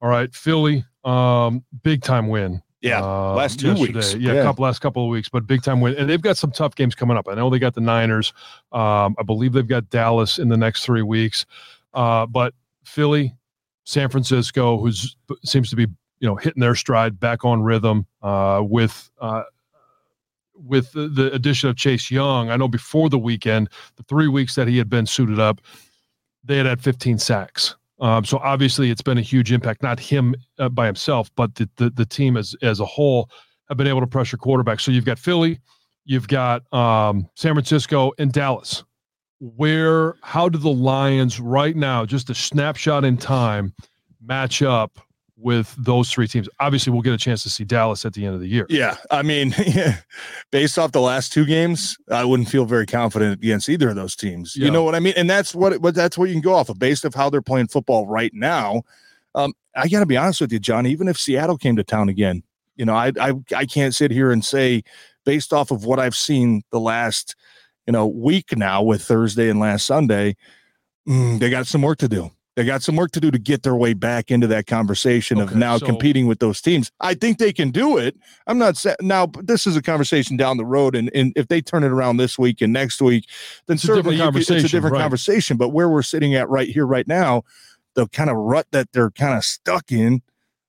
All right, Philly, um, big time win. Yeah, uh, last two yesterday. weeks. Yeah, Yeah. couple last couple of weeks, but big time win. And they've got some tough games coming up. I know they got the Niners. Um, I believe they've got Dallas in the next three weeks. Uh, but Philly, San Francisco, who seems to be you know hitting their stride, back on rhythm uh, with. Uh, with the, the addition of Chase Young, I know before the weekend, the three weeks that he had been suited up, they had had 15 sacks. Um, so obviously, it's been a huge impact. Not him uh, by himself, but the, the the team as as a whole have been able to pressure quarterbacks. So you've got Philly, you've got um, San Francisco, and Dallas. Where how do the Lions right now, just a snapshot in time, match up with those three teams? Obviously, we'll get a chance to see Dallas at the end of the year. Yeah, I mean, based off the last two games, I wouldn't feel very confident against either of those teams. Yeah. You know what I mean? And that's what, what that's what you can go off of based off how they're playing football right now. Um, I got to be honest with you, John. Even if Seattle came to town again, you know, I I I can't sit here and say based off of what I've seen the last you know week now with Thursday and last Sunday, mm, they got some work to do. They got some work to do to get their way back into that conversation of now so- competing with those teams. I think they can do it. I'm not saying now this is a conversation down the road, and, and if they turn it around this week and next week, then a certainly different could- it's a different right. conversation. But where we're sitting at right here, right now, the kind of rut that they're kind of stuck in,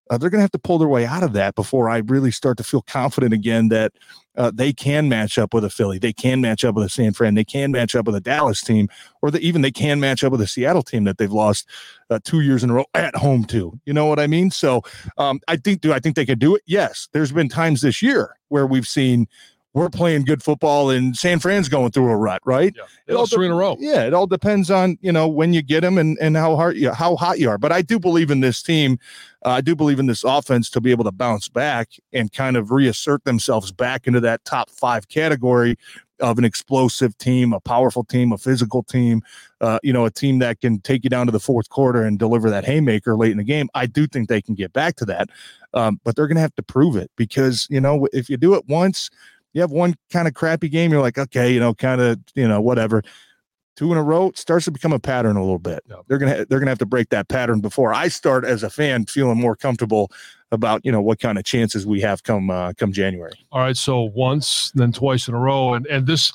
uh, they're going to have to pull their way out of that before I really start to feel confident again that uh, they can match up with a Philly, they can match up with a San Fran, they can match up with a Dallas team, or even they can match up with a Seattle team that they've lost uh, two years in a row at home to. You know what I mean? So um, I think do I think they could do it? Yes. There's been times this year where we've seen we're playing good football and San Fran's going through a rut, right? Yeah, It all three in a row. Yeah, it all depends on you know when you get them and and how hard you how hot you are. But I do believe in this team. Uh, I do believe in this offense to be able to bounce back and kind of reassert themselves back into that top five category of an explosive team, a powerful team, a physical team. Uh, you know, a team that can take you down to the fourth quarter and deliver that haymaker late in the game. I do think they can get back to that, um, but they're going to have to prove it because you know if you do it once. You have one kind of crappy game, you're like, okay, you know, kind of, you know, whatever two in a row it starts to become a pattern a little bit. Yeah. They're gonna they're gonna have to break that pattern before I start as a fan feeling more comfortable about you know what kind of chances we have come uh, come January. All right, so once, then twice in a row, and and this